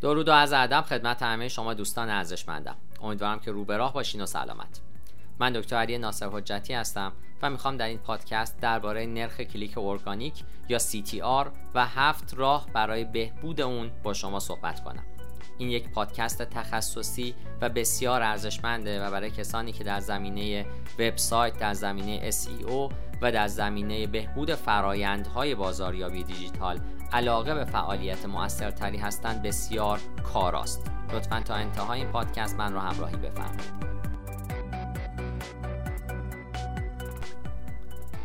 درود و از ادب خدمت همه شما دوستان ارزشمندم. امیدوارم که رو به راه باشین و سلامت. من دکتر علی ناصر حجتی هستم و می‌خوام در این پادکست درباره نرخ کلیک ارگانیک یا CTR و هفت راه برای بهبود اون با شما صحبت کنم. این یک پادکست تخصصی و بسیار ارزشمنده و برای کسانی که در زمینه وبسایت، در زمینه SEO و در زمینه بهبود فرایندهای بازاریابی دیجیتال علاقه به فعالیت موثرتری هستند بسیار کاراست. لطفا تا انتهای این پادکست من رو همراهی بفرمایید.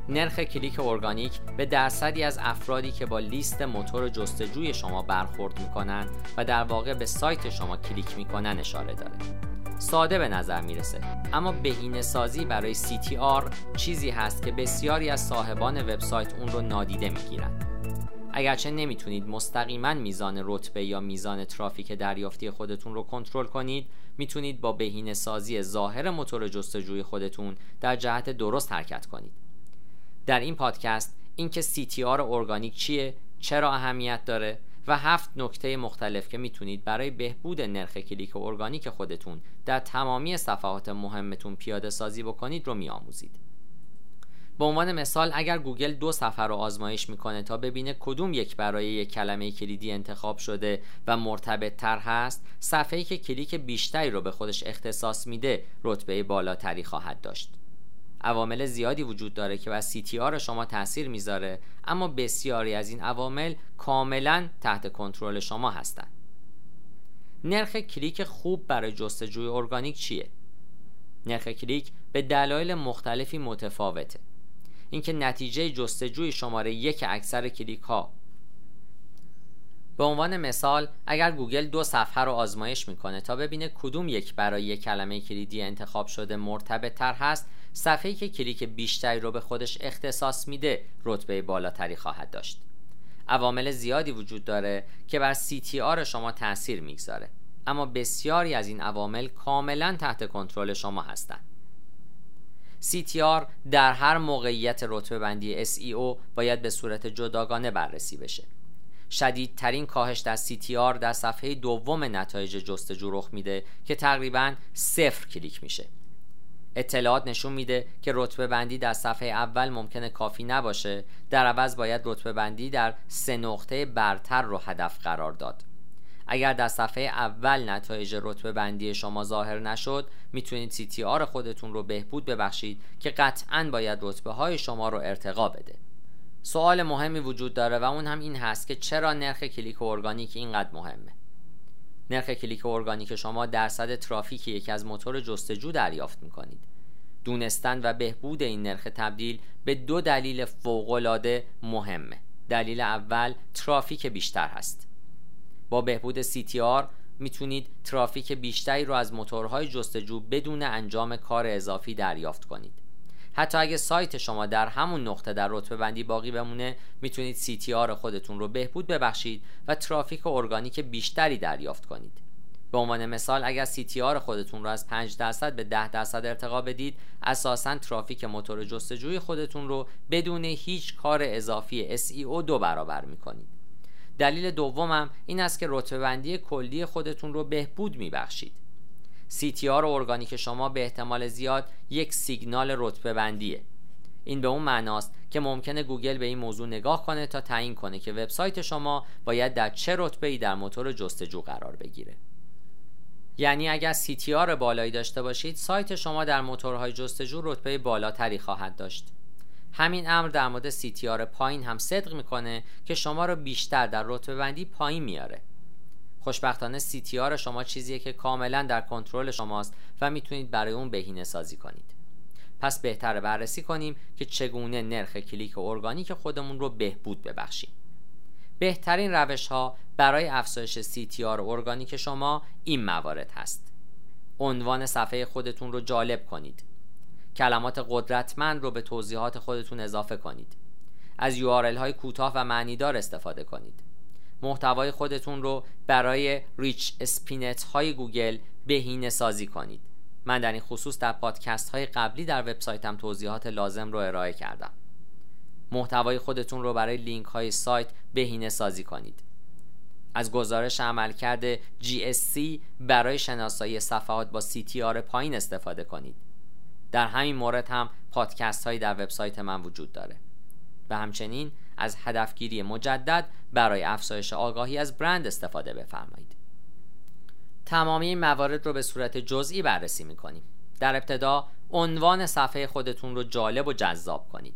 نرخ کلیک ارگانیک به درصدی از افرادی که با لیست موتور جستجوی شما برخورد می‌کنن و در واقع به سایت شما کلیک می‌کنن اشاره داره ساده به نظر می‌رسه اما بهینه سازی برای CTR چیزی هست که بسیاری از صاحبان وبسایت اون رو نادیده می‌گیرن اگرچه نمی‌تونید مستقیما میزان رتبه یا میزان ترافیک دریافتی خودتون رو کنترل کنید می‌تونید با بهینه سازی ظاهر موتور جستجوی خودتون در جهت درست حرکت کنید در این پادکست اینکه CTR ارگانیک چیه چرا اهمیت داره و هفت نکته مختلف که می‌تونید برای بهبود نرخ کلیک ارگانیک خودتون در تمامی صفحات مهمتون پیاده سازی بکنید رو میآموزید. به عنوان مثال اگر گوگل دو صفحه رو آزمایش می‌کنه تا ببینه کدوم یک برای یک کلمه کلیدی انتخاب شده و مرتبط تر هست صفحه‌ای که کلیک بیشتری رو به خودش اختصاص میده رتبه بالاتری خواهد داشت. عوامل زیادی وجود داره که بر CTR شما تاثیر می‌ذاره اما بسیاری از این عوامل کاملا تحت کنترل شما هستند نرخ کلیک خوب برای جستجوی ارگانیک چیه؟ نرخ کلیک به دلایل مختلفی متفاوته. اینکه نتیجه جستجوی شماره یک اکثر کلیک ها به عنوان مثال اگر گوگل دو صفحه رو آزمایش می‌کنه تا ببینه کدوم یک برای یک کلمه کلیدی انتخاب شده مرتبط تر هست صفحه‌ای که کلیک بیشتری رو به خودش اختصاص میده رتبه بالاتری خواهد داشت. عوامل زیادی وجود داره که بر CTR شما تاثیر می‌گذاره اما بسیاری از این عوامل کاملا تحت کنترل شما هستند. CTR در هر موقعیت رتبه بندی SEO باید به صورت جداگانه بررسی بشه. شدیدترین کاهش در CTR در صفحه دوم نتایج جستجو رخ میده که تقریبا صفر کلیک میشه. اطلاعات نشون میده که رتبه بندی در صفحه اول ممکنه کافی نباشه. در عوض باید رتبه بندی در سه نقطه برتر رو هدف قرار داد. اگر در صفحه اول نتایج رتبه بندی شما ظاهر نشد می‌تونید CTR خودتون رو بهبود ببخشید که قطعا باید رتبه های شما رو ارتقا بده. سوال مهمی وجود داره و اون هم این هست که چرا نرخ کلیک ارگانیک اینقدر مهمه؟ نرخ کلیک ارگانیک شما درصد ترافیکی که از موتور جستجو دریافت می‌کنید. دونستن و بهبود این نرخ تبدیل به دو دلیل فوقالعاده مهمه. دلیل اول ترافیک بیشتر هست. با بهبود CTR می‌تونید ترافیک بیشتری رو از موتورهای جستجو بدون انجام کار اضافی دریافت کنید. حتی اگه سایت شما در همون نقطه در رتبه بندی باقی بمونه می‌تونید CTR خودتون رو بهبود ببخشید و ترافیک ارگانیک بیشتری دریافت کنید. به عنوان مثال اگر CTR خودتون رو از 5 درصد به 10 درصد ارتقا بدید اساسا ترافیک موتور جستجوی خودتون رو بدون هیچ کار اضافی SEO دو برابر می‌کنید. دلیل دومم این است که رتبه بندی کلی خودتون رو بهبود میبخشید. CTR ارگانیک شما به احتمال زیاد یک سیگنال رتبه بندیه این به اون معناست که ممکنه گوگل به این موضوع نگاه کنه تا تعیین کنه که وبسایت شما باید در چه رتبه ای در موتور جستجو قرار بگیره. یعنی اگر CTR بالایی داشته باشید سایت شما در موتورهای جستجو رتبه بالاتری خواهد داشت. همین امر در مورد CTR پایین هم صدق می‌کنه که شما رو بیشتر در رتبه بندی پایین میاره. خوشبختانه CTR شما چیزیه که کاملا در کنترل شماست و می‌تونید برای اون بهینه سازی کنید. پس بهتره بررسی کنیم که چگونه نرخ کلیک ارگانیک خودمون رو بهبود ببخشیم. بهترین روش ها برای افزایش CTR ارگانیک شما این موارد هست. عنوان صفحه خودتون رو جالب کنید. کلمات قدرتمند رو به توضیحات خودتون اضافه کنید. از URL های کوتاه و معنیدار استفاده کنید. محتوای خودتون رو برای rich snippet های گوگل بهینه سازی کنید. من در این خصوص در پادکست های قبلی در وبسایتم توضیحات لازم رو ارائه کردم. محتوای خودتون رو برای لینک های سایت بهینه سازی کنید. از گزارش عملکرد GSC برای شناسایی صفحات با CTR پایین استفاده کنید. در همین مورد هم پادکست هایی در وبسایت من وجود داره. و همچنین از هدفگیری مجدد برای افزایش آگاهی از برند استفاده بفرمایید. تمامی این موارد رو به صورت جزئی بررسی می‌کنیم. در ابتدا عنوان صفحه خودتون رو جالب و جذاب کنید.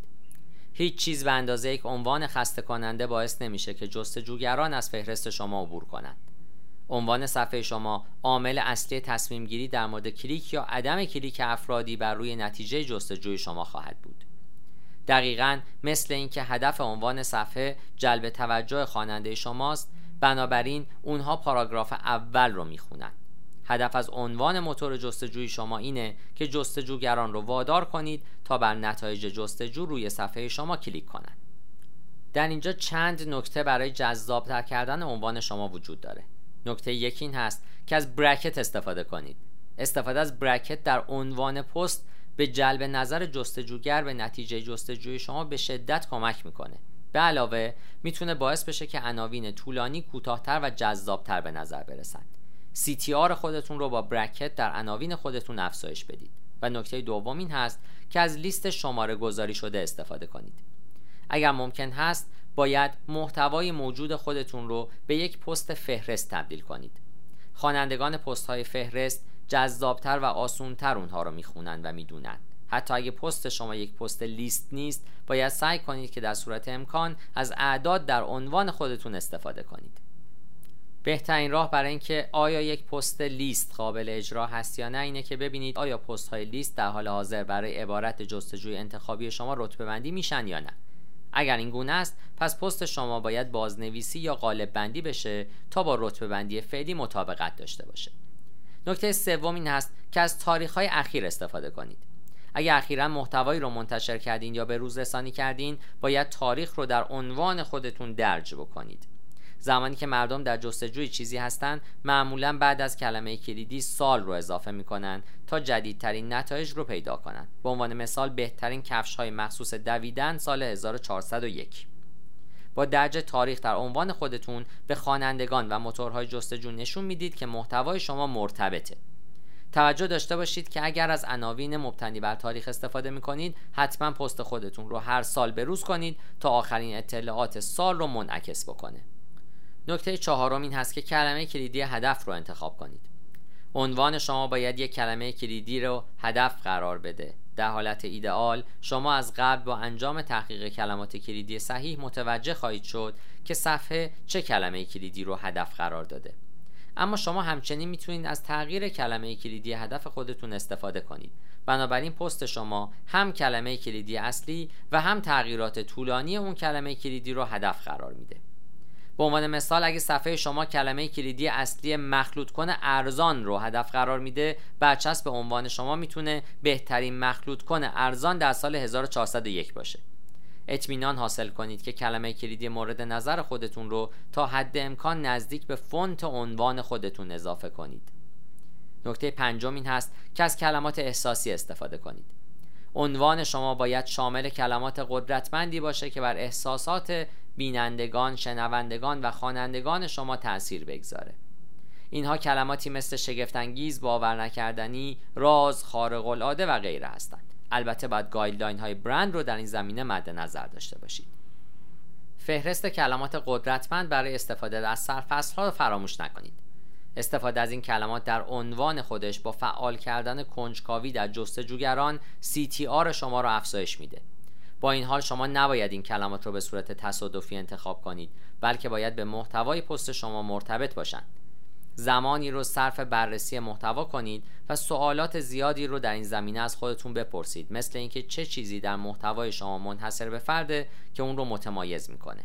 هیچ چیز به اندازه یک عنوان خسته کننده باعث نمیشه که جستجوگران از فهرست شما عبور کنند. عنوان صفحه شما عامل اصلی تصمیم گیری در مورد کلیک یا عدم کلیک افرادی بر روی نتیجه جستجوی شما خواهد بود دقیقا مثل اینکه هدف عنوان صفحه جلب توجه خواننده شماست بنابراین اونها پاراگراف اول رو می‌خونن هدف از عنوان موتور جستجوی شما اینه که جستجوگران رو وادار کنید تا بر نتایج جستجو روی صفحه شما کلیک کنند. در اینجا چند نکته برای جذابتر کردن عنوان شما وجود داره. نکته یکی این هست که از برکت استفاده کنید. استفاده از برکت در عنوان پست به جلب نظر جستجوگر به نتیجه جستجوی شما به شدت کمک می‌کنه. به علاوه می‌تونه باعث بشه که عناوین طولانی کوتاهتر و جذابتر به نظر برسند. CTR خودتون رو با برکت در عناوین خودتون افزایش بدید و نکته دوم این هست که از لیست شماره گذاری شده استفاده کنید اگر ممکن هست باید محتوای موجود خودتون رو به یک پست فهرست تبدیل کنید. خوانندگان پست های فهرست جذابتر و آسونتر اونها رو می‌خونند و می‌دونند حتی اگه پست شما یک پست لیست نیست باید سعی کنید که در صورت امکان از اعداد در عنوان خودتون استفاده کنید. بهترین راه برای اینکه آیا یک پست لیست قابل اجرا هست یا نه اینه که ببینید آیا پست های لیست در حال حاضر برای عبارت جستجوی انتخابی شما رتبه بندی میشن یا نه. اگر این گونه است پس پست شما باید بازنویسی یا قالب بندی بشه تا با رتبه بندی فعلی مطابقت داشته باشه. نکته سوم این هست که از تاریخ های اخیر استفاده کنید. اگر اخیرا محتوایی رو منتشر کردین یا به روز رسانی کردین باید تاریخ رو در عنوان خودتون درج بکنید. زمانی که مردم در جستجوی چیزی هستند معمولا بعد از کلمه کلیدی سال رو اضافه می‌کنن تا جدیدترین نتایج رو پیدا کنند. به عنوان مثال بهترین کفش های مخصوص دویدن سال 1401 با درج تاریخ در عنوان خودتون به خوانندگان و موتورهای جستجو نشون می‌دید که محتوای شما مرتبطه. توجه داشته باشید که اگر از عناوین مبتنی بر تاریخ استفاده می کنید حتما پست خودتون رو هر سال بروز کنید تا آخرین اطلاعات سال رو منعکس بکنه. نکته چهارم این هست که کلمه کلیدی هدف رو انتخاب کنید. عنوان شما باید یک کلمه کلیدی رو هدف قرار بده. در حالت ایدئال شما از قبل با انجام تحقیق کلمات کلیدی صحیح متوجه خواهید شد که صفحه چه کلمه کلیدی رو هدف قرار داده. اما شما همچنین می‌تونید از تغییر کلمه کلیدی هدف خودتون استفاده کنید. بنابراین پست شما هم کلمه کلیدی اصلی و هم تغییرات طولانی اون کلمه کلیدی رو هدف قرار میده. به عنوان مثال اگه صفحه شما کلمه کلیدی اصلی مخلوط کن ارزان رو هدف قرار میده. برچسب به عنوان شما می‌تونه بهترین مخلوط کن ارزان در سال 1401 باشه. اطمینان حاصل کنید که کلمه کلیدی مورد نظر خودتون رو تا حد امکان نزدیک به front عنوان خودتون اضافه کنید. نکته پنجم این هست که از کلمات احساسی استفاده کنید. عنوان شما باید شامل کلمات قدرتمندی باشه که بر احساسات بینندگان، شنوندگان و خوانندگان شما تأثیر بگذاره اینها کلماتی مثل شگفتانگیز، باور نکردنی، راز، خارق العاده و غیره هستند. البته باید guideline های برند رو در این زمینه مد نظر داشته باشید. فهرست کلمات قدرتمند برای استفاده از سرفصل ها فراموش نکنید. استفاده از این کلمات در عنوان خودش با فعال کردن کنجکاوی در جستجوگران CTR شما را افزایش میده. با این حال شما نباید این کلمات رو به صورت تصادفی انتخاب کنید بلکه باید به محتوای پست شما مرتبط باشند. زمانی رو صرف بررسی محتوا کنید و سوالات زیادی رو در این زمینه از خودتون بپرسید مثل اینکه چه چیزی در محتوای شما منحصر به فرده که اون رو متمایز می‌کنه؟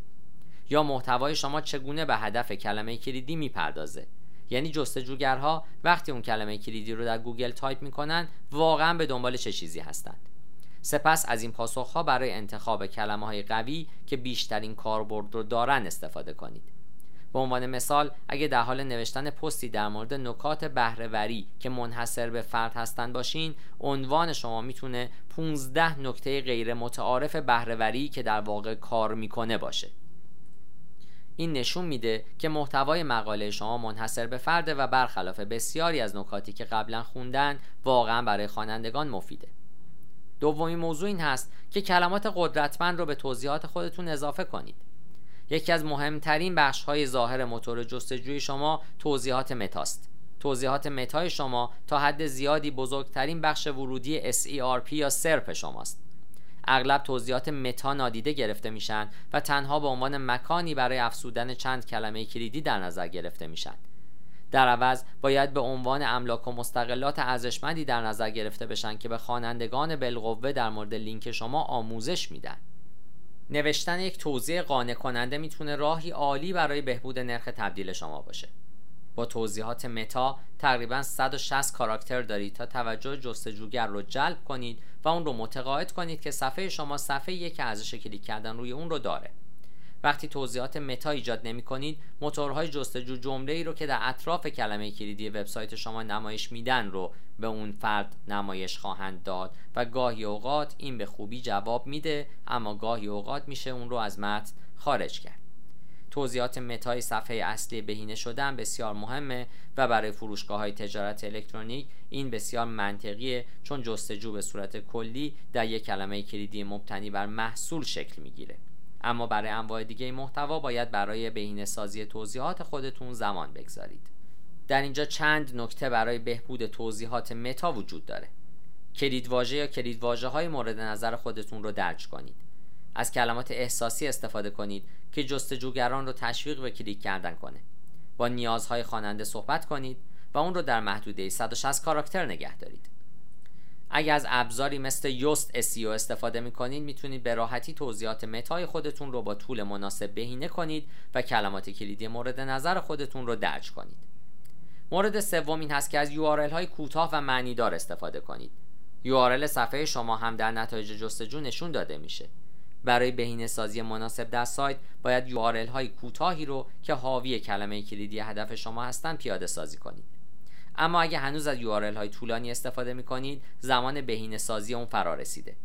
یا محتوای شما چگونه به هدف کلمه کلیدی می‌پردازه؟ یعنی جستجوگرها وقتی اون کلمه کلیدی رو در گوگل تایپ می‌کنن واقعا به دنبال چه چیزی هستند سپس از این پاسخها برای انتخاب کلمه های قوی که بیشترین کاربرد رو دارن استفاده کنید. به عنوان مثال اگه در حال نوشتن پستی در مورد نکات بهرهوری که منحصر به فرد هستند باشین عنوان شما می‌تونه 15 نکته غیر متعارف بهرهوری که در واقع کار می‌کنه باشه. این نشون میده که محتوای مقاله شما منحصر به فرده و برخلاف بسیاری از نکاتی که قبلا خوندن واقعا برای خوانندگان مفیده. دومین موضوع این هست که کلمات قدرتمند رو به توضیحات خودتون اضافه کنید. یکی از مهمترین بخش های ظاهر موتور جستجوی شما توضیحات متاست. توضیحات متای شما تا حد زیادی بزرگترین بخش ورودی SERP یا SERP شماست. اغلب توضیحات متا نادیده گرفته میشن و تنها به عنوان مکانی برای افسودن چند کلمه کلیدی در نظر گرفته میشن. در عوض باید به عنوان املاک و مستقلات ارزشمندی در نظر گرفته بشن که به خوانندگان بالقوه در مورد لینک شما آموزش میدن. نوشتن یک توضیح قانع کننده می‌تونه راهی عالی برای بهبود نرخ تبدیل شما باشه. با توضیحات متا تقریبا 160 کاراکتر دارید تا توجه جستجوگر رو جلب کنید و اون رو متقاعد کنید که صفحه شما صفحه یک ارزش کلیک کردن روی اون رو داره. وقتی توضیحات متا ایجاد نمی کنید موتورهای جستجو جمله ای رو که در اطراف کلمه کلیدی وبسایت شما نمایش میدن رو به اون فرد نمایش خواهند داد و گاهی اوقات این به خوبی جواب میده اما گاهی اوقات میشه اون رو از متن خارج کرد. توضیحات متای صفحه اصلی بهینه شدن بسیار مهمه و برای فروشگاه های تجارت الکترونیک این بسیار منطقیه چون جستجو به صورت کلی در یک کلمه کلیدی مبتنی بر محصول شکل می‌گیره. اما برای انواع دیگه محتوا باید برای بهینه سازی توضیحات خودتون زمان بگذارید. در اینجا چند نکته برای بهبود توضیحات متا وجود داره. کلیدواژه یا کلیدواژه های مورد نظر خودتون رو درج کنید. از کلمات احساسی استفاده کنید که جستجوگران رو تشویق به کلیک کردن کنه. با نیازهای خواننده صحبت کنید و اون رو در محدوده 160 کاراکتر نگه دارید. اگر از ابزاری مثل یوست SEO استفاده می کنید می‌تونید به راحتی توضیحات متای خودتون رو با طول مناسب بهینه کنید و کلمات کلیدی مورد نظر خودتون رو درج کنید. مورد سوم این هست که از URL های کوتاه و معنیدار استفاده کنید. URL صفحه شما هم در نتایج جستجو نشون داده میشه. برای بهینه سازی مناسب در سایت باید URL های کوتاهی رو که حاوی کلمه کلیدی هدف شما هستند پیاده سازی کنید. اما اگه هنوز از URL های طولانی استفاده می کنید زمان بهینه سازی اون فرا رسیده.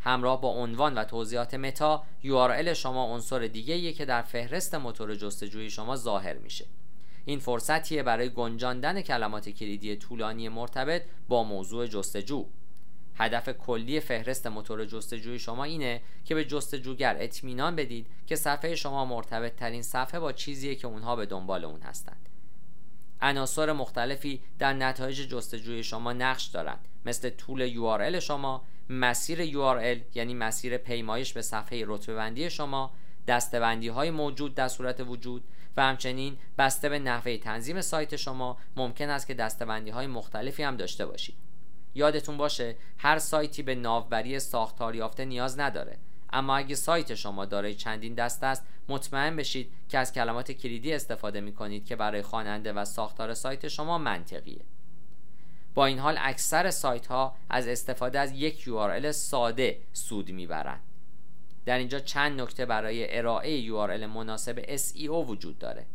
همراه با عنوان و توضیحات متا URL شما عنصر دیگه که در فهرست موتور جستجوی شما ظاهر میشه. این فرصتیه برای گنجاندن کلمات کلیدی طولانی مرتبط با موضوع جستجو. هدف کلی فهرست موتور جستجوی شما اینه که به جستجوگر اطمینان بدید که صفحه شما مرتبط ترین صفحه با چیزیه که اونها به دنبال اون هستند. عناصر مختلفی در نتایج جستجوی شما نقش دارند. مثل طول URL شما مسیر URL یعنی مسیر پیمایش به صفحه رتبه بندی شما دستبندی های موجود در صورت وجود و همچنین بسته به نحوه تنظیم سایت شما. ممکن است که دستبندی های مختلفی هم داشته باشید. یادتون باشه هر سایتی به ناوبری ساختار یافته نیاز نداره. اما اگه سایت شما دارای چندین دست است مطمئن بشید که از کلمات کلیدی استفاده می کنید که برای خواننده و ساختار سایت شما منطقیه. با این حال اکثر سایت ها از استفاده از یک URL ساده سود می‌برند. در اینجا چند نکته برای ارائه URL مناسب SEO وجود داره.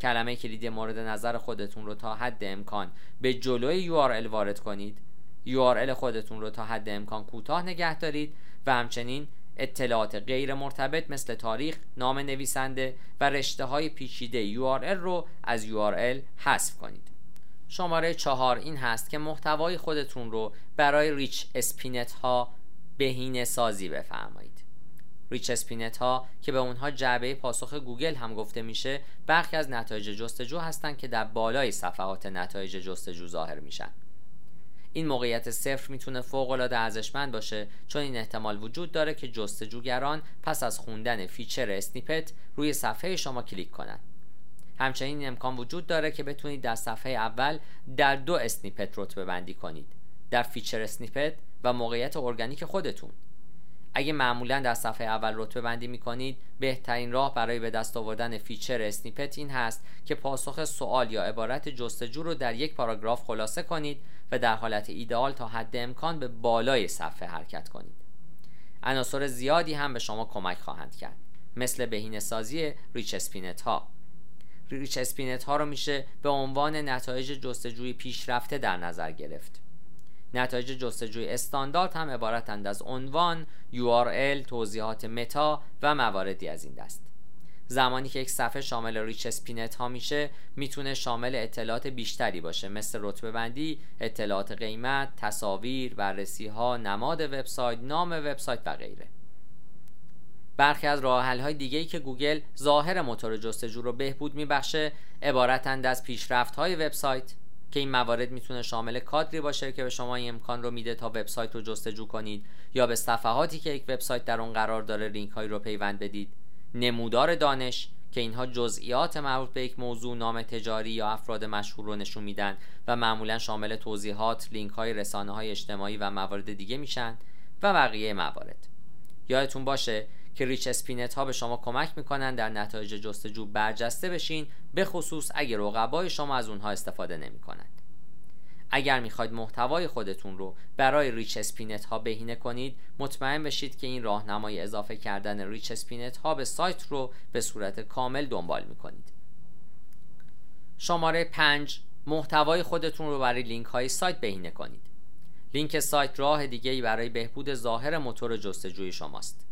کلمه کلیدی مورد نظر خودتون رو تا حد امکان به جلوی URL وارد کنید. URL خودتون رو تا حد امکان کوتاه نگه دارید و همچنین اطلاعات غیر مرتبط مثل تاریخ، نام نویسنده و رشته های پیچیده URL رو از URL حذف کنید. شماره چهار این هست که محتوای خودتون رو برای rich snippet ها بهینه سازی بفرمایید. rich snippet ها که به اونها جعبه پاسخ گوگل هم گفته میشه برخی از نتایج جستجو هستند که در بالای صفحات نتایج جستجو ظاهر میشن. این موقعیت صفر می‌تونه فوق العاده ارزشمند باشه چون این احتمال وجود داره که جستجوگران پس از خوندن feature snippet روی صفحه شما کلیک کنند همچنین امکان وجود داره که بتونید در صفحه اول در دو snippet رتبه بندی کنید در feature snippet و موقعیت ارگانیک خودتون. اگه معمولا در صفحه اول رتبه بندی می کنید بهترین راه برای به دست آوردن feature snippet این هست که پاسخ سوال یا عبارت جستجو رو در یک پاراگراف خلاصه کنید و در حالت ایدئال تا حد امکان به بالای صفحه حرکت کنید. عناصر زیادی هم به شما کمک خواهند کرد مثل بهینه سازی rich snippet ها rich snippet ها رو میشه به عنوان نتایج جستجوی پیشرفته در نظر گرفت. نتایج جستجوی استاندارد هم عبارتند از عنوان URL، توضیحات meta و مواردی از این دست زمانی که یک صفحه شامل rich snippet ها میشه می‌تونه شامل اطلاعات بیشتری باشه مثل رتبه بندی، اطلاعات قیمت، تصاویر، بررسی ها، نماد وبسایت، نام وبسایت و غیره. برخی از راه های دیگه‌ای که گوگل ظاهر موتور جستجو رو بهبود میبخشه عبارتند از پیشرفت های وبسایت که این موارد می‌تونه شامل کادری باشه که به شما این امکان رو میده تا وبسایت رو جستجو کنید یا به صفحاتی که یک وبسایت در اون قرار داره لینک هایی رو پیوند بدید. نمودار دانش که اینها جزئیات مربوط به یک موضوع نام تجاری یا افراد مشهور رو نشون میدن و معمولا شامل توضیحات لینک های رسانه های اجتماعی و موارد دیگه میشن و بقیه موارد. یادتون باشه که rich snippet ها به شما کمک می‌کنن در نتایج جستجو برجسته بشین به خصوص اگر رقبای شما از اونها استفاده نمی‌کنند. اگر می‌خواید محتوای خودتون رو برای rich snippet ها بهینه کنید مطمئن بشید که این راهنمای اضافه کردن rich snippet ها به سایت رو به صورت کامل دنبال می‌کنید. شماره 5 محتوای خودتون رو برای لینک های سایت بهینه کنید. لینک سایت راه دیگه برای بهبود ظاهر موتور جستجوی شماست.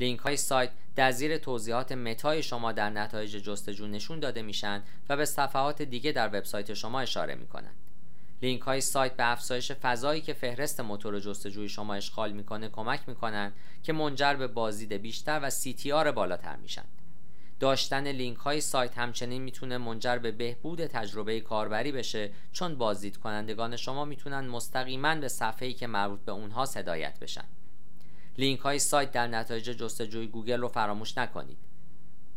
لینک های سایت در زیر توضیحات meta ی شما در نتایج جستجو نشون داده میشن و به صفحات دیگه در وبسایت شما اشاره می‌کنند. لینک های سایت به افزایش فضایی که فهرست موتور جستجوی شما اشغال می‌کنه کمک می‌کنن که منجر به بازدید بیشتر و CTR بالاتر میشن. داشتن لینک های سایت همچنین می‌تونه منجر به بهبود تجربه کاربری بشه چون بازدید کنندگان شما می‌تونن مستقیما به صفحه‌ای که مربوط به اونها هدایت بشن. لینک های سایت در نتایج جستجوی گوگل رو فراموش نکنید.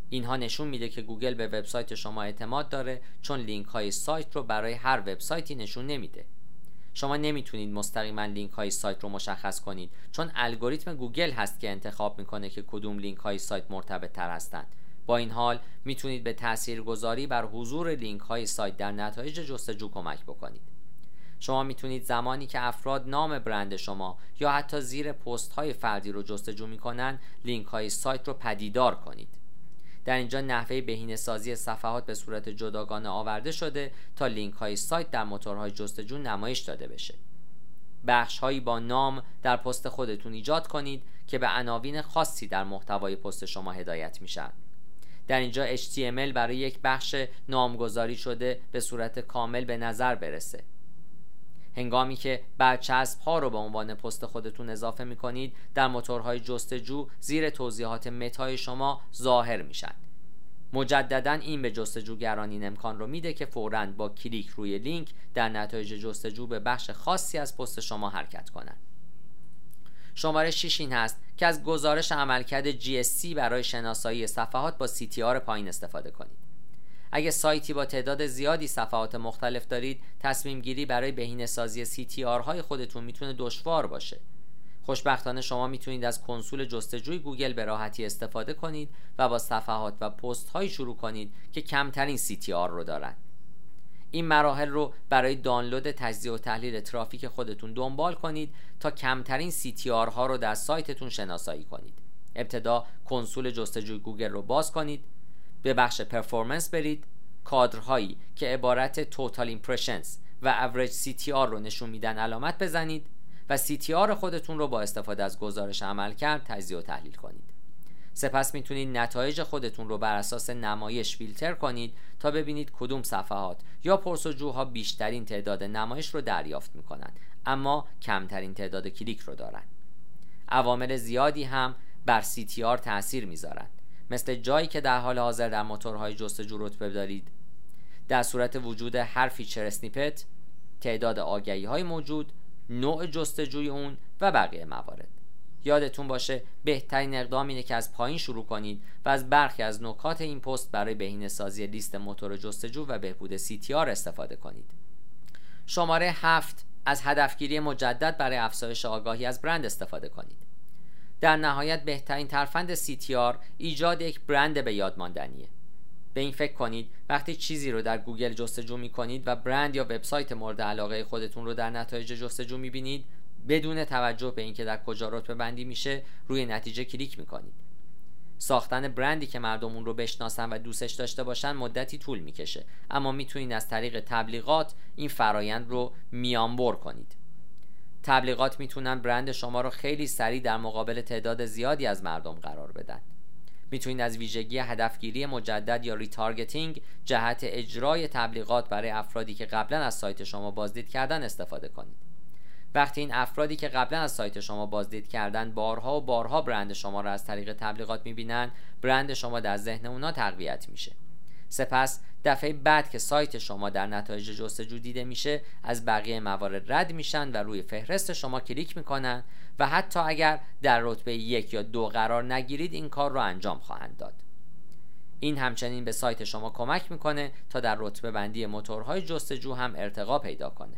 اینها نشون میده که گوگل به وبسایت شما اعتماد داره چون لینک های سایت رو برای هر وبسایتی نشون نمیده. شما نمی‌تونید مستقیما لینک های سایت رو مشخص کنید چون الگوریتم گوگل هست که انتخاب می‌کنه که کدوم لینک های سایت مرتبط تر هستند. با این حال می‌تونید به تاثیرگذاری بر حضور لینک های سایت در نتایج جستجو کمک بکنید. شما می‌تونید زمانی که افراد نام برند شما یا حتی زیر پست های فردی رو جستجو می‌کنن لینک های سایت رو پدیدار کنید. در اینجا نحوه بهینه سازی صفحات به صورت جداگانه آورده شده تا لینک های سایت در موتورهای جستجو نمایش داده بشه. بخش هایی با نام در پست خودتون ایجاد کنید که به عناوین خاصی در محتوای پست شما هدایت میشن. در اینجا HTML برای یک بخش نامگذاری شده به صورت کامل به نظر برسه. هنگامی که برچسب ها رو به عنوان پست خودتون اضافه می کنید در موتورهای جستجو زیر توضیحات متای شما ظاهر میشن. مجددا این به جستجوگران این امکان رو میده که فورا با کلیک روی لینک در نتایج جستجو به بخش خاصی از پست شما حرکت کنند شماره 6 این هست که از گزارش عملکرد GSC برای شناسایی صفحات با CTR پایین استفاده کنید. اگه سایتی با تعداد زیادی صفحات مختلف دارید تصمیم گیری برای بهینه سازی CTR های خودتون می‌تونه دشوار باشه خوشبختانه شما می‌تونید از کنسول جستجوی گوگل به راحتی استفاده کنید و با صفحات و پست های شروع کنید که کمترین CTR رو دارند. این مراحل رو برای دانلود تجزیه و تحلیل ترافیک خودتون دنبال کنید تا کمترین CTR ها رو در سایتتون شناسایی کنید. ابتدا کنسول جستجوی گوگل رو باز کنید به بخش performance برید. کادرهایی که عبارت total impressions و اوریج CTR رو نشون میدن علامت بزنید و CTR خودتون رو با استفاده از گزارش عمل کرد تجزیه و تحلیل کنید. سپس می‌تونید نتایج خودتون رو بر اساس نمایش فیلتر کنید تا ببینید کدوم صفحات یا پرسجوها بیشترین تعداد نمایش رو دریافت می‌کنند اما کمترین تعداد کلیک رو دارند عوامل زیادی هم بر CTR تاثیر می‌ذارند مثل جایی که در حال حاضر در موتورهای جستجو رتبه دارید در صورت وجود هر featured snippet تعداد آگهی های موجود نوع جستجوی اون و بقیه موارد. یادتون باشه بهترین اقدام اینه که از پایین شروع کنید و از برخی از نکات این پست برای بهینه سازی لیست موتور جستجو و بهبود CTR استفاده کنید. شماره هفت از هدفگیری مجدد برای افزایش آگاهی از برند استفاده کنید. در نهایت بهترین ترفند CTR ایجاد یک برند به یاد ماندنیه. به این فکر کنید وقتی چیزی رو در گوگل جستجو می کنید و برند یا وبسایت مورد علاقه خودتون رو در نتایج جستجو می بینید بدون توجه به اینکه در کجا رتبه بندی میشه روی نتیجه کلیک می کنید ساختن برندی که مردم اون رو بشناسن و دوستش داشته باشن مدتی طول می‌کشه. اما می‌تونید از طریق تبلیغات این فرایند رو میانبر کنید. تبلیغات می‌تونن برند شما رو خیلی سریع در مقابل تعداد زیادی از مردم قرار بدن. می‌تونید از ویژگی هدفگیری مجدد یا retargeting جهت اجرای تبلیغات برای افرادی که قبلا از سایت شما بازدید کردن استفاده کنید. وقتی این افرادی که قبلا از سایت شما بازدید کردن بارها و بارها برند شما را از طریق تبلیغات می‌بینن برند شما در ذهن اونا تقویت میشه. سپس دفعه بعد که سایت شما در نتایج جستجو دیده میشه از بقیه موارد رد میشن و روی فهرست شما کلیک می‌کنن و حتی اگر در رتبه یک یا دو قرار نگیرید این کار رو انجام خواهند داد. این همچنین به سایت شما کمک می‌کنه تا در رتبه بندی موتورهای جستجو هم ارتقا پیدا کنه.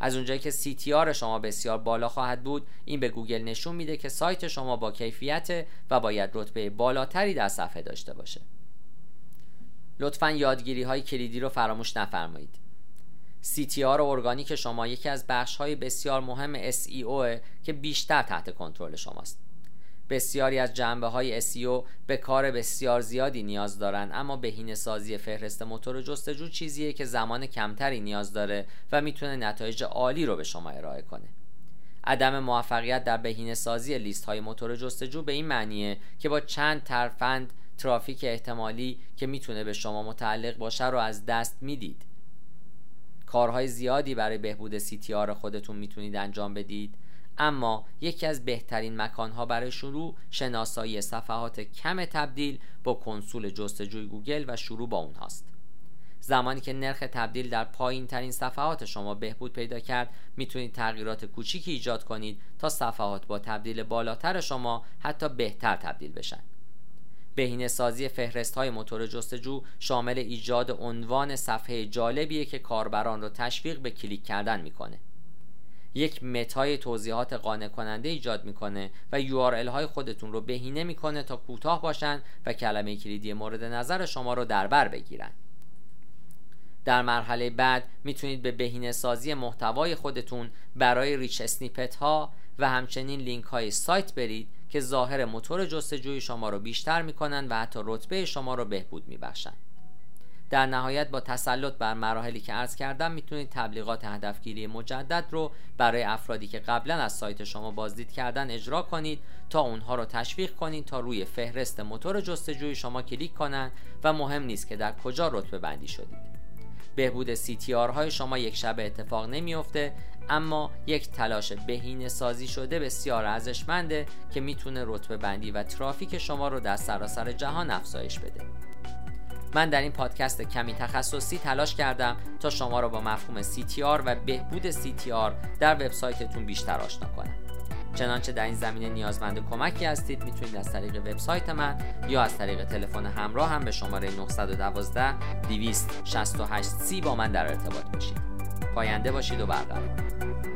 از اونجایی که CTR شما بسیار بالا خواهد بود این به گوگل نشون میده که سایت شما با کیفیته و باید رتبه بالاتری در صفحه داشته باشه. لطفا یادگیری های کلیدی رو فراموش نفرمایید. CTR ارگانیک شما یکی از بخش های بسیار مهم SEO که بیشتر تحت کنترل شماست. بسیاری از جنبه های SEO به کار بسیار زیادی نیاز دارند اما بهینه سازی فهرست موتور جستجو چیزیه که زمان کمتری نیاز داره و می‌تونه نتایج عالی رو به شما ارائه کنه. عدم موفقیت در بهینه سازی لیست های موتور جستجو به این معنیه که با چند ترفند ترافیک احتمالی که می‌تونه به شما متعلق باشه رو از دست می‌دید. کارهای زیادی برای بهبود CTR خودتون می‌تونید انجام بدید اما یکی از بهترین مکانها برای شروع شناسایی صفحات کم تبدیل با کنسول جستجوی گوگل و شروع با اونهاست. زمانی که نرخ تبدیل در پایین ترین صفحات شما بهبود پیدا کرد می‌تونید تغییرات کوچیکی ایجاد کنید تا صفحات با تبدیل بالاتر شما حتی بهتر تبدیل بشن. بهینه سازی فهرست های موتور جستجو شامل ایجاد عنوان صفحه جالبیه که کاربران رو تشویق به کلیک کردن می‌کنه. یک متای توضیحات قانع کننده ایجاد می‌کنه و URL های خودتون رو بهینه می‌کنه تا کوتاه باشن و کلمه کلیدی مورد نظر شما رو در بر بگیرن. در مرحله بعد می‌تونید به بهینه سازی محتوای خودتون برای ریچ اسنیپت ها و همچنین لینک های سایت برید که ظاهر موتور جستجوی شما رو بیشتر می‌کنن و حتی رتبه شما رو بهبود میبخشن. در نهایت با تسلط بر مراحلی که عرض کردم می‌تونید تبلیغات هدفگیری مجدد رو برای افرادی که قبلا از سایت شما بازدید کردن اجرا کنید تا اونها رو تشویق کنید تا روی فهرست موتور جستجوی شما کلیک کنند و مهم نیست که در کجا رتبه بندی شدید. بهبود CTR های شما یک شب اتفاق نمیافته اما یک تلاش بهینه سازی شده بسیار ارزشمنده که می‌تونه رتبه بندی و ترافیک شما رو در سراسر جهان افزایش بده. من در این پادکست کمی تخصصی تلاش کردم تا شما را با مفهوم CTR و بهبود CTR در وبسایتتون بیشتر آشنا کنم. چنانچه در این زمینه نیازمند کمکی هستید می‌تونید از طریق وبسایت من یا از طریق تلفن همراه هم به شماره 912 268 سی با من در ارتباط باشید. پاینده باشید و برقرار.